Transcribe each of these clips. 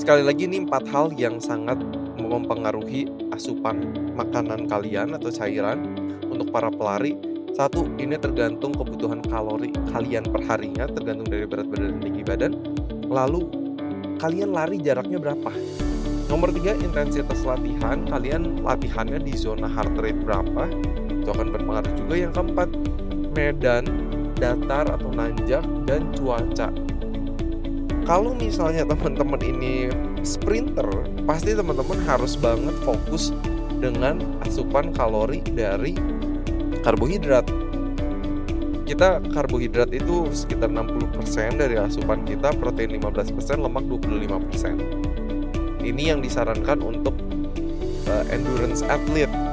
Sekali lagi ini empat hal yang sangat mempengaruhi asupan makanan kalian atau cairan untuk para pelari. Satu, ini tergantung kebutuhan kalori kalian per harinya, tergantung dari berat badan dan tinggi badan. Lalu, kalian lari jaraknya berapa? Nomor tiga, intensitas latihan. Kalian latihannya di zona heart rate berapa? Itu akan berpengaruh juga. Yang keempat, medan, datar atau nanjak, dan cuaca kalau misalnya teman-teman ini sprinter, pasti teman-teman harus banget fokus dengan asupan kalori dari karbohidrat. Kita karbohidrat itu sekitar 60% dari asupan kita, protein 15%, lemak 25%. Ini yang disarankan untuk uh, endurance athlete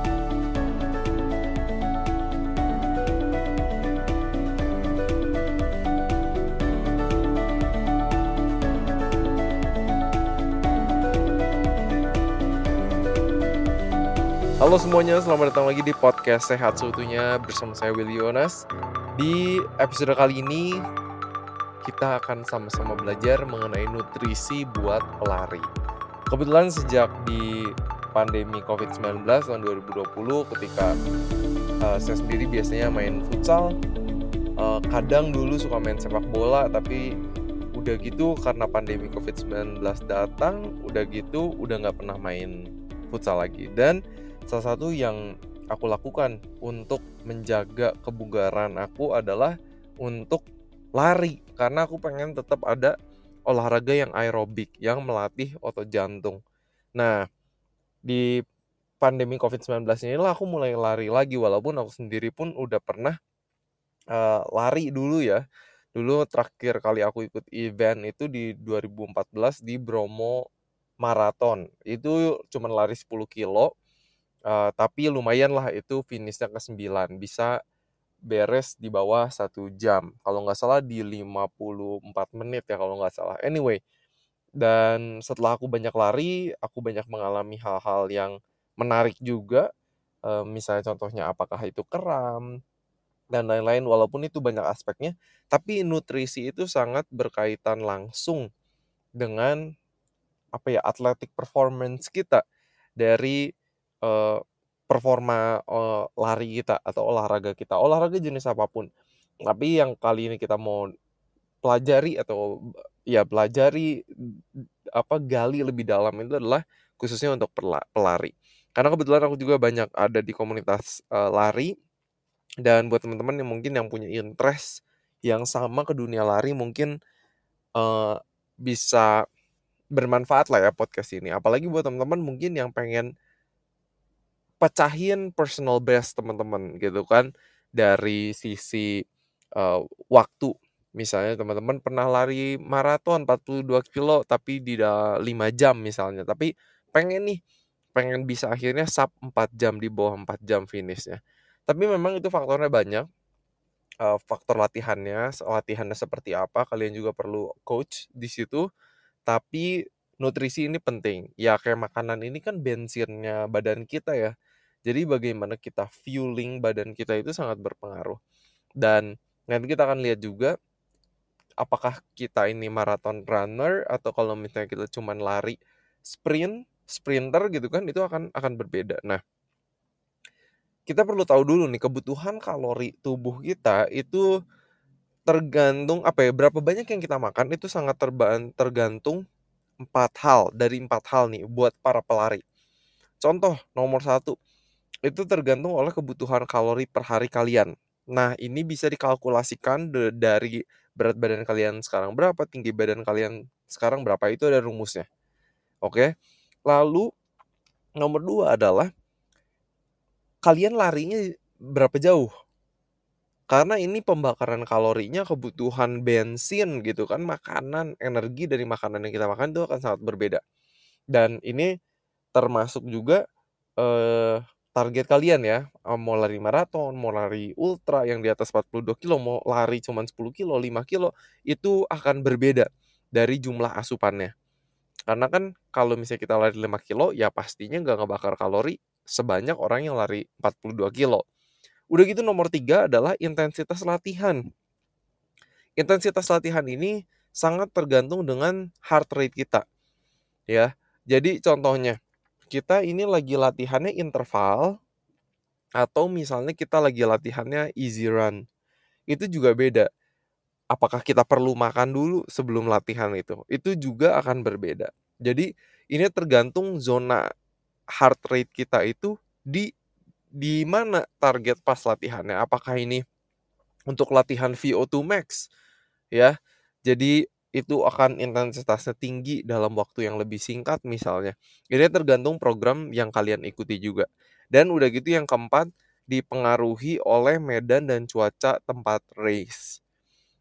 Halo semuanya, selamat datang lagi di podcast Sehat Seutuhnya bersama saya Willy Yonas. Di episode kali ini kita akan sama-sama belajar mengenai nutrisi buat pelari. Kebetulan sejak di pandemi COVID-19 tahun 2020 ketika uh, saya sendiri biasanya main futsal, uh, kadang dulu suka main sepak bola tapi udah gitu karena pandemi COVID-19 datang, udah gitu udah nggak pernah main futsal lagi dan salah satu yang aku lakukan untuk menjaga kebugaran aku adalah untuk lari karena aku pengen tetap ada olahraga yang aerobik yang melatih otot jantung. Nah, di pandemi COVID-19 inilah aku mulai lari lagi walaupun aku sendiri pun udah pernah uh, lari dulu ya. Dulu terakhir kali aku ikut event itu di 2014 di Bromo Marathon. Itu cuma lari 10 kilo Uh, tapi lumayan lah itu finishnya ke 9 bisa beres di bawah satu jam. Kalau nggak salah di 54 menit ya kalau nggak salah. Anyway dan setelah aku banyak lari aku banyak mengalami hal-hal yang menarik juga. Uh, misalnya contohnya apakah itu kram dan lain-lain walaupun itu banyak aspeknya tapi nutrisi itu sangat berkaitan langsung dengan apa ya athletic performance kita. Dari uh, performa uh, lari kita atau olahraga kita, olahraga jenis apa pun. Tapi yang kali ini kita mau pelajari atau ya pelajari apa gali lebih dalam itu adalah khususnya untuk pelari. Karena kebetulan aku juga banyak ada di komunitas uh, lari dan buat teman-teman yang mungkin yang punya interest yang sama ke dunia lari mungkin uh, bisa bermanfaat lah ya podcast ini. Apalagi buat teman-teman mungkin yang pengen pecahin personal best teman-teman gitu kan. Dari sisi uh, waktu. Misalnya teman-teman pernah lari maraton 42 kilo tapi di 5 jam misalnya. Tapi pengen nih pengen bisa akhirnya sub 4 jam di bawah 4 jam finishnya. Tapi memang itu faktornya banyak uh, faktor latihannya latihannya seperti apa kalian juga perlu coach di situ. Tapi nutrisi ini penting. Ya kayak makanan ini kan bensinnya badan kita ya jadi bagaimana kita fueling badan kita itu sangat berpengaruh. Dan nanti kita akan lihat juga apakah kita ini marathon runner atau kalau misalnya kita cuma lari sprint, sprinter gitu kan itu akan akan berbeda. Nah, kita perlu tahu dulu nih kebutuhan kalori tubuh kita itu tergantung apa ya berapa banyak yang kita makan itu sangat tergantung empat hal dari empat hal nih buat para pelari. Contoh nomor satu itu tergantung oleh kebutuhan kalori per hari kalian. Nah, ini bisa dikalkulasikan dari berat badan kalian sekarang berapa, tinggi badan kalian sekarang berapa, itu ada rumusnya. Oke. Lalu nomor dua adalah kalian larinya berapa jauh? Karena ini pembakaran kalorinya kebutuhan bensin gitu kan, makanan, energi dari makanan yang kita makan itu akan sangat berbeda. Dan ini termasuk juga eh target kalian ya, mau lari maraton, mau lari ultra yang di atas 42 kilo, mau lari cuma 10 kilo, 5 kilo, itu akan berbeda dari jumlah asupannya. Karena kan kalau misalnya kita lari 5 kilo, ya pastinya nggak ngebakar kalori sebanyak orang yang lari 42 kilo. Udah gitu nomor tiga adalah intensitas latihan. Intensitas latihan ini sangat tergantung dengan heart rate kita. Ya. Jadi contohnya, kita ini lagi latihannya interval atau misalnya kita lagi latihannya easy run. Itu juga beda. Apakah kita perlu makan dulu sebelum latihan itu? Itu juga akan berbeda. Jadi ini tergantung zona heart rate kita itu di di mana target pas latihannya. Apakah ini untuk latihan VO2 max ya. Jadi itu akan intensitasnya tinggi dalam waktu yang lebih singkat misalnya. Ini tergantung program yang kalian ikuti juga. Dan udah gitu yang keempat dipengaruhi oleh medan dan cuaca tempat race.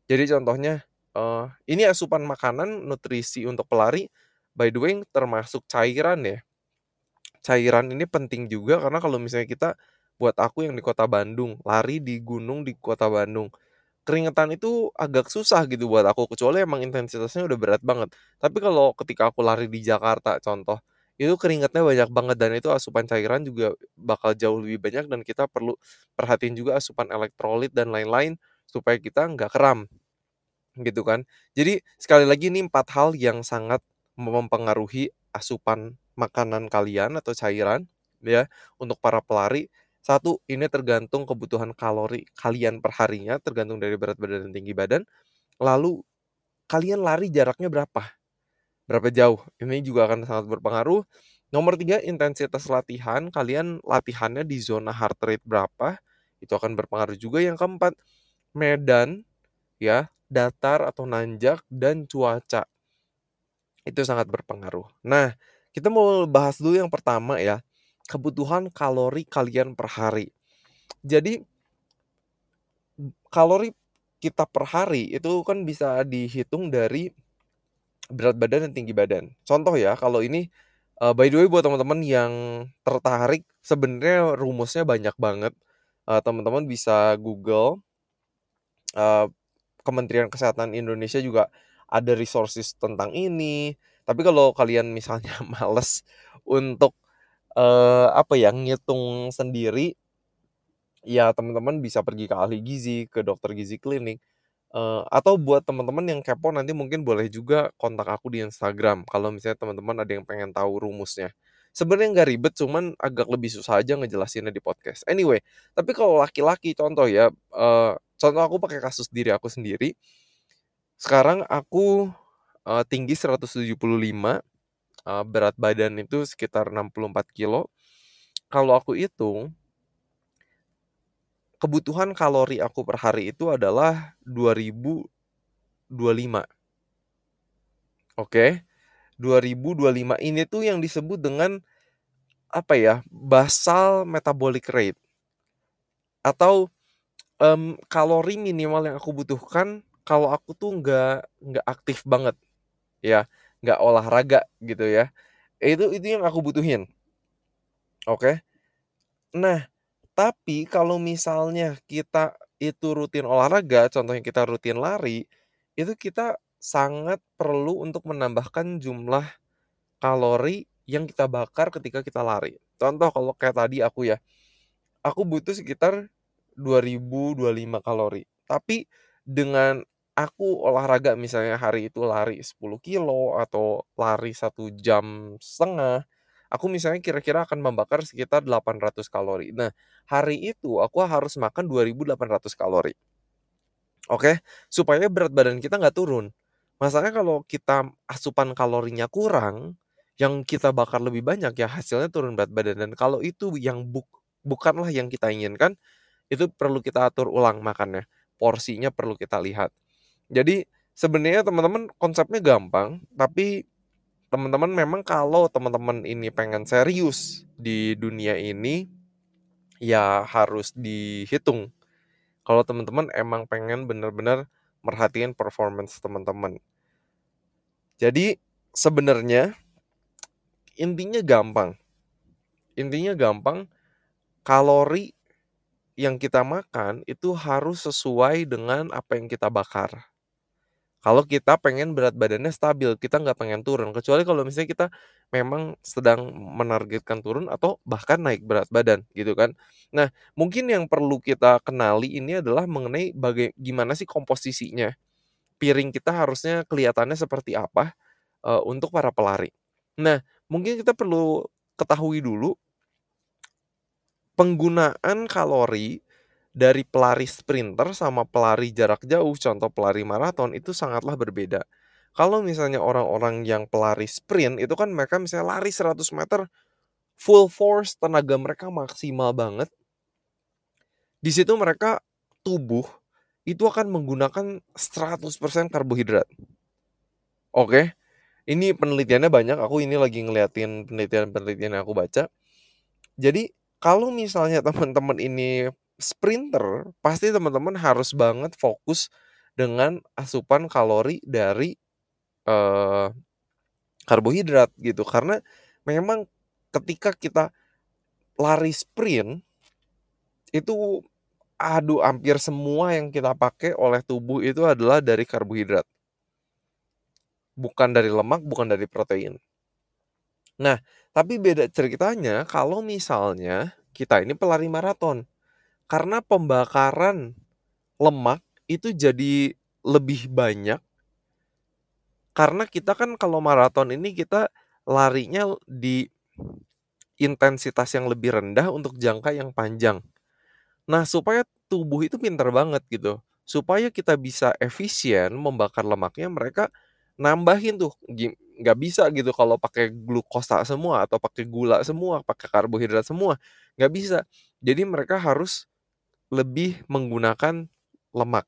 Jadi contohnya uh, ini asupan makanan nutrisi untuk pelari by the way termasuk cairan ya. Cairan ini penting juga karena kalau misalnya kita buat aku yang di kota Bandung, lari di gunung di kota Bandung keringetan itu agak susah gitu buat aku kecuali emang intensitasnya udah berat banget. Tapi kalau ketika aku lari di Jakarta contoh, itu keringatnya banyak banget dan itu asupan cairan juga bakal jauh lebih banyak dan kita perlu perhatiin juga asupan elektrolit dan lain-lain supaya kita nggak kram gitu kan. Jadi sekali lagi ini empat hal yang sangat mempengaruhi asupan makanan kalian atau cairan ya untuk para pelari satu, ini tergantung kebutuhan kalori kalian per harinya, tergantung dari berat badan dan tinggi badan. Lalu kalian lari jaraknya berapa? Berapa jauh? Ini juga akan sangat berpengaruh. Nomor tiga, intensitas latihan. Kalian latihannya di zona heart rate berapa? Itu akan berpengaruh juga. Yang keempat, medan, ya, datar atau nanjak dan cuaca. Itu sangat berpengaruh. Nah, kita mau bahas dulu yang pertama ya kebutuhan kalori kalian per hari. Jadi kalori kita per hari itu kan bisa dihitung dari berat badan dan tinggi badan. Contoh ya, kalau ini uh, by the way buat teman-teman yang tertarik sebenarnya rumusnya banyak banget. Uh, teman-teman bisa Google uh, Kementerian Kesehatan Indonesia juga ada resources tentang ini. Tapi kalau kalian misalnya males untuk uh, apa ya, ngitung sendiri, ya teman-teman bisa pergi ke ahli gizi, ke dokter gizi klinik, uh, atau buat teman-teman yang kepo nanti mungkin boleh juga kontak aku di Instagram kalau misalnya teman-teman ada yang pengen tahu rumusnya. Sebenarnya nggak ribet, cuman agak lebih susah aja ngejelasinnya di podcast. Anyway, tapi kalau laki-laki contoh ya, uh, contoh aku pakai kasus diri aku sendiri. Sekarang aku, uh, tinggi 175 uh, berat badan itu sekitar 64 kilo. Kalau aku hitung kebutuhan kalori aku per hari itu adalah 2025. Oke. 2025 ini tuh yang disebut dengan apa ya? basal metabolic rate. Atau um, kalori minimal yang aku butuhkan kalau aku tuh nggak nggak aktif banget ya nggak olahraga gitu ya. Itu itu yang aku butuhin. Oke? Nah tapi kalau misalnya kita itu rutin olahraga contohnya kita rutin lari itu kita sangat perlu untuk menambahkan jumlah kalori yang kita bakar ketika kita lari. Contoh kalau kayak tadi aku ya aku butuh sekitar 2025 kalori. Tapi dengan aku olahraga misalnya hari itu lari 10 kilo atau lari satu jam setengah, aku misalnya kira-kira akan membakar sekitar 800 kalori. Nah, hari itu aku harus makan 2800 kalori. Oke, supaya berat badan kita nggak turun. Masalahnya kalau kita asupan kalorinya kurang, yang kita bakar lebih banyak ya hasilnya turun berat badan dan kalau itu yang buk bukanlah yang kita inginkan, itu perlu kita atur ulang makannya. Porsinya perlu kita lihat. Jadi sebenarnya teman-teman konsepnya gampang, tapi teman-teman memang kalau teman-teman ini pengen serius di dunia ini ya harus dihitung. Kalau teman-teman emang pengen benar-benar merhatiin performance teman-teman. Jadi sebenarnya intinya gampang. Intinya gampang kalori yang kita makan itu harus sesuai dengan apa yang kita bakar. Kalau kita pengen berat badannya stabil, kita nggak pengen turun. Kecuali kalau misalnya kita memang sedang menargetkan turun atau bahkan naik berat badan gitu kan. Nah, mungkin yang perlu kita kenali ini adalah mengenai bagaimana sih komposisinya. Piring kita harusnya kelihatannya seperti apa uh, untuk para pelari. Nah, mungkin kita perlu ketahui dulu penggunaan kalori dari pelari sprinter sama pelari jarak jauh, contoh pelari maraton itu sangatlah berbeda. Kalau misalnya orang-orang yang pelari sprint itu kan mereka misalnya lari 100 meter full force, tenaga mereka maksimal banget. Di situ mereka tubuh itu akan menggunakan 100% karbohidrat. Oke. Ini penelitiannya banyak, aku ini lagi ngeliatin penelitian-penelitian yang aku baca. Jadi, kalau misalnya teman-teman ini sprinter, pasti teman-teman harus banget fokus dengan asupan kalori dari, eee, karbohidrat gitu. Karena memang ketika kita lari sprint itu aduh hampir semua yang kita pakai oleh tubuh itu adalah dari karbohidrat. Bukan dari lemak, bukan dari protein. Nah, tapi beda ceritanya kalau misalnya kita ini pelari maraton. Karena pembakaran lemak itu jadi lebih banyak karena kita kan kalau maraton ini kita larinya di intensitas yang lebih rendah untuk jangka yang panjang. Nah, supaya tubuh itu pintar banget gitu, supaya kita bisa efisien membakar lemaknya, mereka nambahin tuh, nggak bisa gitu kalau pakai glukosa semua atau pakai gula semua, pakai karbohidrat semua, nggak bisa. Jadi mereka harus lebih menggunakan lemak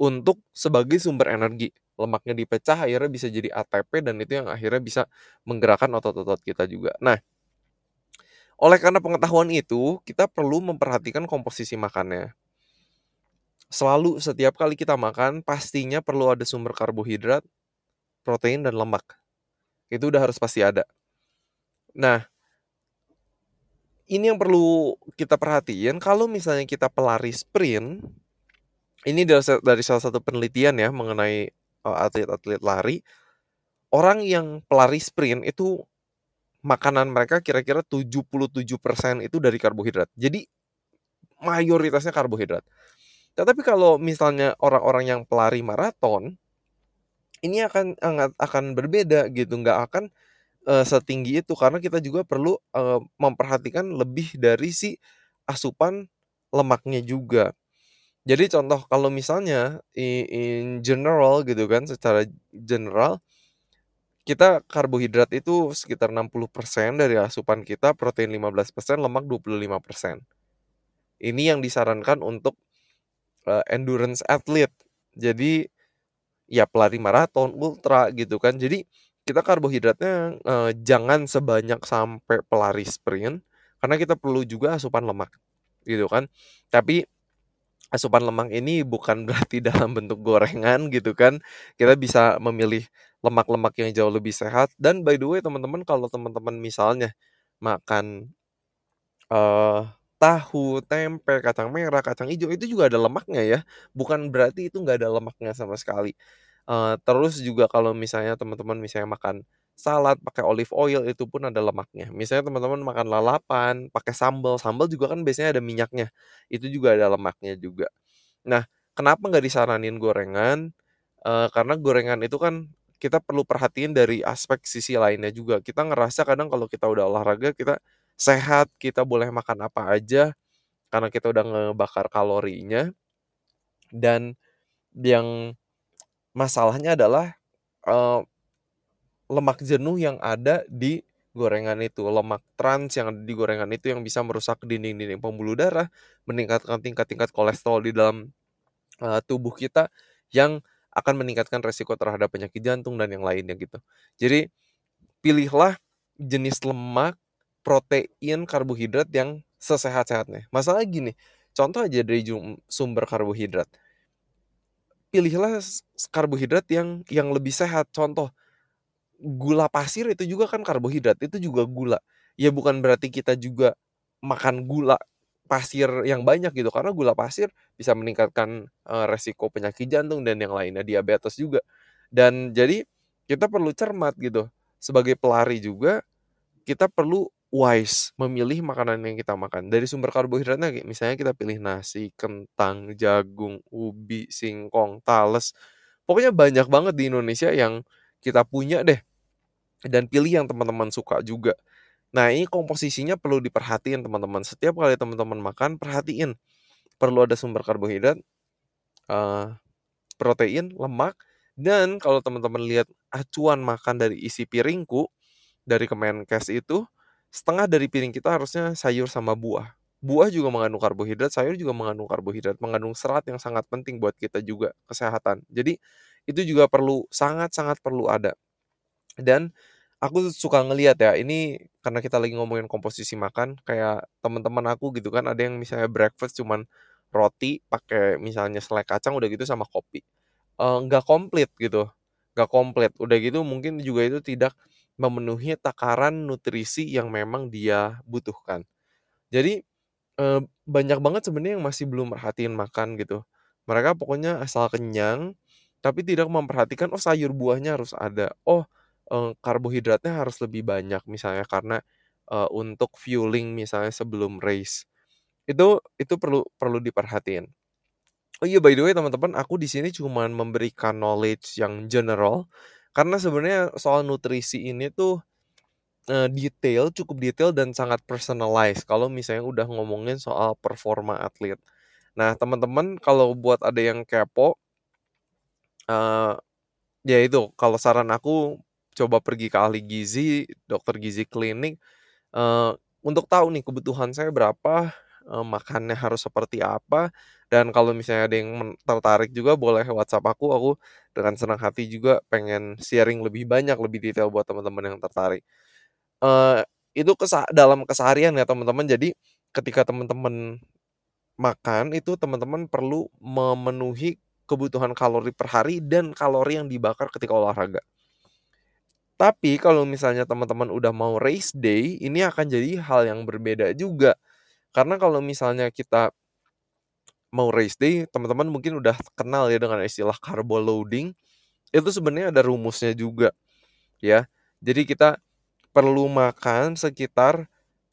untuk sebagai sumber energi. Lemaknya dipecah akhirnya bisa jadi ATP dan itu yang akhirnya bisa menggerakkan otot-otot kita juga. Nah, oleh karena pengetahuan itu, kita perlu memperhatikan komposisi makannya. Selalu setiap kali kita makan, pastinya perlu ada sumber karbohidrat, protein, dan lemak. Itu udah harus pasti ada. Nah, ini yang perlu kita perhatiin kalau misalnya kita pelari sprint, ini dari, salah satu penelitian ya mengenai atlet-atlet lari, orang yang pelari sprint itu makanan mereka kira-kira 77% itu dari karbohidrat. Jadi mayoritasnya karbohidrat. Tetapi kalau misalnya orang-orang yang pelari maraton ini akan akan berbeda gitu, nggak akan uh, setinggi itu karena kita juga perlu uh, memperhatikan lebih dari si asupan lemaknya juga. Jadi contoh kalau misalnya in general gitu kan, secara general kita karbohidrat itu sekitar 60% dari asupan kita, protein 15%, lemak 25%. Ini yang disarankan untuk uh, endurance athlete. Jadi ya pelari maraton, ultra gitu kan. Jadi kita karbohidratnya uh, jangan sebanyak sampai pelari sprint karena kita perlu juga asupan lemak gitu kan. Tapi asupan lemak ini bukan berarti dalam bentuk gorengan gitu kan. Kita bisa memilih lemak-lemak yang jauh lebih sehat dan by the way teman-teman kalau teman-teman misalnya makan uh, tahu, tempe, kacang merah, kacang hijau itu juga ada lemaknya ya. Bukan berarti itu nggak ada lemaknya sama sekali. Uh, terus juga kalau misalnya teman-teman misalnya makan salad pakai olive oil itu pun ada lemaknya. Misalnya teman-teman makan lalapan pakai sambal, sambal juga kan biasanya ada minyaknya. Itu juga ada lemaknya juga. Nah, kenapa nggak disaranin gorengan? Uh, karena gorengan itu kan kita perlu perhatiin dari aspek sisi lainnya juga. Kita ngerasa kadang kalau kita udah olahraga kita sehat, kita boleh makan apa aja karena kita udah ngebakar kalorinya. Dan yang masalahnya adalah uh, lemak jenuh yang ada di gorengan itu, lemak trans yang ada di gorengan itu yang bisa merusak dinding-dinding pembuluh darah, meningkatkan tingkat-tingkat kolesterol di dalam uh, tubuh kita yang akan meningkatkan resiko terhadap penyakit jantung dan yang lainnya gitu. Jadi pilihlah jenis lemak, protein, karbohidrat yang sesehat-sehatnya. Masalah gini, contoh aja dari sumber karbohidrat. Pilihlah karbohidrat yang yang lebih sehat. Contoh gula pasir itu juga kan karbohidrat, itu juga gula. Ya bukan berarti kita juga makan gula pasir yang banyak gitu karena gula pasir bisa meningkatkan uh, resiko penyakit jantung dan yang lainnya diabetes juga. Dan jadi kita perlu cermat gitu. Sebagai pelari juga kita perlu wise memilih makanan yang kita makan. Dari sumber karbohidratnya misalnya kita pilih nasi, kentang, jagung, ubi, singkong, tales. Pokoknya banyak banget di Indonesia yang kita punya deh Dan pilih yang teman-teman suka juga. Nah, ini komposisinya perlu diperhatiin teman-teman. Setiap kali teman-teman makan, perhatiin perlu ada sumber karbohidrat, uh, protein, lemak, dan kalau teman-teman lihat acuan makan dari isi piringku dari Kemenkes itu setengah dari piring kita harusnya sayur sama buah. Buah juga mengandung karbohidrat, sayur juga mengandung karbohidrat, mengandung serat yang sangat penting buat kita juga kesehatan. Jadi itu juga perlu sangat-sangat perlu ada. Dan aku suka ngelihat ya, ini karena kita lagi ngomongin komposisi makan, kayak teman-teman aku gitu kan, ada yang misalnya breakfast cuman roti pakai misalnya selai kacang udah gitu sama kopi. Uh, nggak komplit gitu, nggak komplit. Udah gitu mungkin juga itu tidak memenuhi takaran nutrisi yang memang dia butuhkan. Jadi uh, banyak banget sebenarnya yang masih belum perhatiin makan gitu. Mereka pokoknya asal kenyang, tapi tidak memperhatikan oh sayur buahnya harus ada. Oh uh, karbohidratnya harus lebih banyak misalnya karena uh, untuk fueling misalnya sebelum race. Itu itu perlu perlu diperhatiin. Oh iya by the way teman-teman, aku di sini cuma memberikan knowledge yang general karena sebenarnya soal nutrisi ini tuh uh, detail, cukup detail dan sangat personalized kalau misalnya udah ngomongin soal performa atlet. Nah, teman-teman kalau buat ada yang kepo uh, ya itu kalau saran aku coba pergi ke ahli gizi, dokter gizi klinik, uh, untuk tahu nih kebutuhan saya berapa, uh, makannya harus seperti apa, dan kalau misalnya ada yang tertarik juga boleh WhatsApp aku, aku dengan senang hati juga pengen sharing lebih banyak, lebih detail buat teman-teman yang tertarik. Uh, itu kesa dalam keseharian ya teman-teman, jadi ketika teman-teman makan itu teman-teman perlu memenuhi kebutuhan kalori per hari dan kalori yang dibakar ketika olahraga. Tapi kalau misalnya teman-teman udah mau race day, ini akan jadi hal yang berbeda juga. Karena kalau misalnya kita mau race day, teman-teman mungkin udah kenal ya dengan istilah carbo loading. Itu sebenarnya ada rumusnya juga. Ya. Jadi kita perlu makan sekitar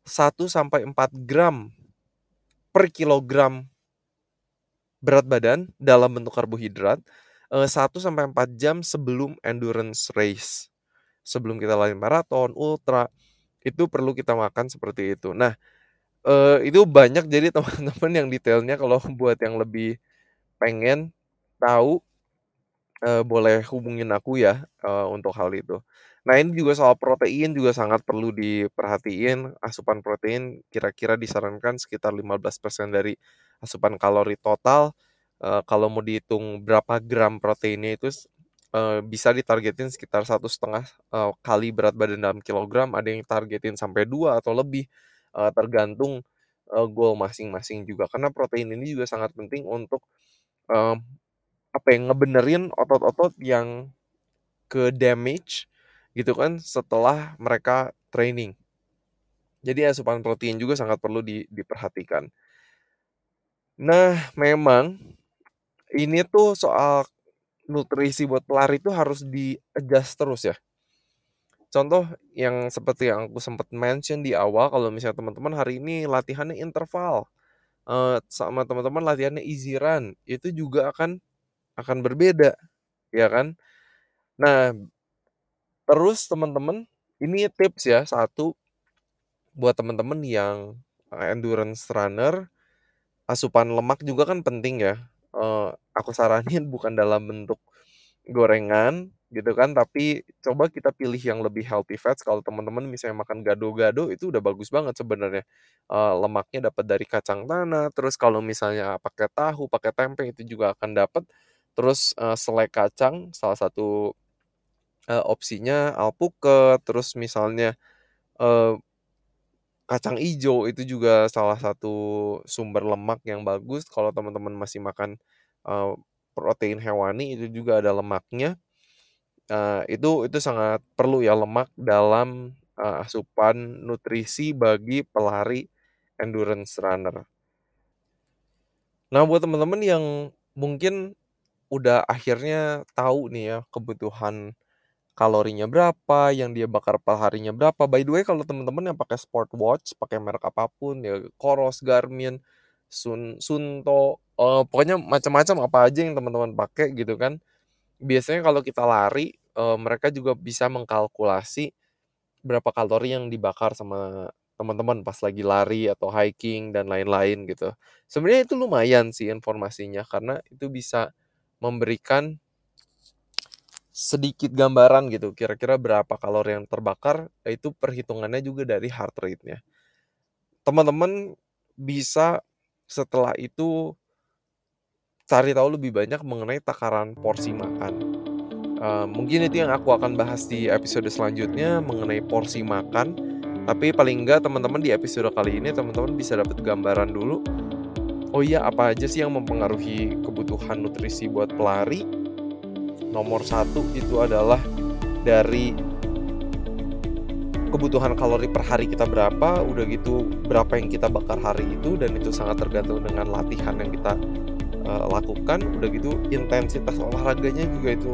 1 sampai 4 gram per kilogram berat badan dalam bentuk karbohidrat 1 sampai 4 jam sebelum endurance race sebelum kita lari maraton, ultra, itu perlu kita makan seperti itu. Nah, uh, itu banyak jadi teman-teman yang detailnya kalau buat yang lebih pengen tahu, uh, boleh hubungin aku ya, uh, untuk hal itu. Nah, ini juga soal protein juga sangat perlu diperhatiin, asupan protein kira-kira disarankan sekitar 15% dari asupan kalori total, uh, kalau mau dihitung berapa gram proteinnya itu uh, bisa ditargetin sekitar satu setengah kali berat badan dalam kilogram, ada yang targetin sampai dua atau lebih, uh, tergantung, uh, goal masing-masing juga. Karena protein ini juga sangat penting untuk, uh, apa ya, ngebenerin otot-otot yang ke-damage gitu kan setelah mereka training. Jadi asupan protein juga sangat perlu di diperhatikan. Nah, memang ini tuh soal nutrisi buat pelari itu harus di-adjust terus ya. Contoh yang seperti yang aku sempat mention di awal kalau misalnya teman-teman hari ini latihannya interval, uh, sama teman-teman latihannya easy run, itu juga akan akan berbeda, ya kan. Nah terus teman-teman, ini tips ya, satu buat teman-teman yang, endurance runner, asupan lemak juga kan penting ya uh, aku saranin bukan dalam bentuk gorengan gitu kan, tapi coba kita pilih yang lebih healthy fats. Kalau teman-teman misalnya makan gado-gado itu udah bagus banget sebenarnya. Uh, lemaknya dapat dari kacang tanah, terus kalau misalnya pakai tahu, pakai tempe itu juga akan dapat. Terus uh, selai kacang salah satu uh, opsinya alpukat, terus misalnya uh, kacang ijo itu juga salah satu sumber lemak yang bagus kalau teman-teman masih makan, uh, protein hewani itu juga ada lemaknya. Uh, itu itu sangat perlu ya lemak dalam, uh, asupan nutrisi bagi pelari endurance runner. Nah buat teman-teman yang mungkin udah akhirnya tahu nih ya kebutuhan kalorinya berapa, yang dia bakar per harinya berapa. By the way kalau teman-teman yang pakai sport watch, pakai merek apa pun ya Coros, Garmin, Sun Sunto, uh, pokoknya macam-macam apa aja yang teman-teman pakai gitu kan. Biasanya kalau kita lari, uh, mereka juga bisa mengkalkulasi berapa kalori yang dibakar sama teman-teman pas lagi lari atau hiking dan lain-lain gitu. Sebenarnya itu lumayan sih informasinya karena itu bisa memberikan sedikit gambaran gitu kira-kira berapa kalori yang terbakar itu perhitungannya juga dari heart rate-nya. Teman-teman bisa setelah itu cari tahu lebih banyak mengenai takaran porsi makan. Uh, mungkin itu yang aku akan bahas di episode selanjutnya mengenai porsi makan. Tapi paling enggak teman-teman di episode kali ini teman-teman bisa dapat gambaran dulu. Oh iya apa aja sih yang mempengaruhi kebutuhan nutrisi buat pelari? Nomor satu itu adalah dari kebutuhan kalori per hari kita berapa, udah gitu berapa yang kita bakar hari itu dan itu sangat tergantung dengan latihan yang kita uh, lakukan udah gitu intensitas olahraganya juga itu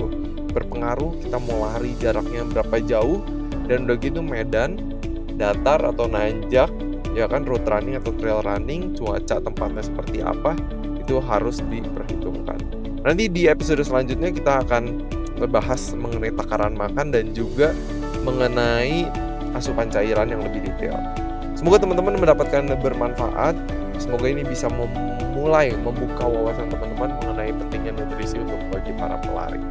berpengaruh. Kita mau lari jaraknya berapa jauh dan udah gitu medan datar atau nanjak ya kan road running atau trail running cuaca tempatnya seperti apa itu harus diperhitungkan. Nanti di episode selanjutnya kita akan membahas mengenai takaran makan dan juga mengenai asupan cairan yang lebih detail. Semoga teman-teman mendapatkan bermanfaat semoga ini bisa memulai membuka wawasan teman-teman mengenai pentingnya nutrisi untuk bagi para pelari.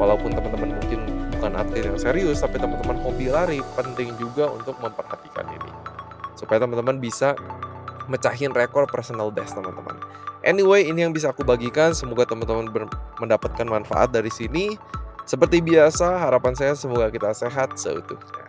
Walaupun teman-teman mungkin bukan atlet yang serius, tapi teman-teman hobi lari penting juga untuk memperhatikan ini. Supaya teman-teman bisa mecahin rekor personal best teman-teman. Anyway, ini yang bisa aku bagikan. Semoga teman-teman mendapatkan manfaat dari sini. Seperti biasa, harapan saya semoga kita sehat seutuhnya.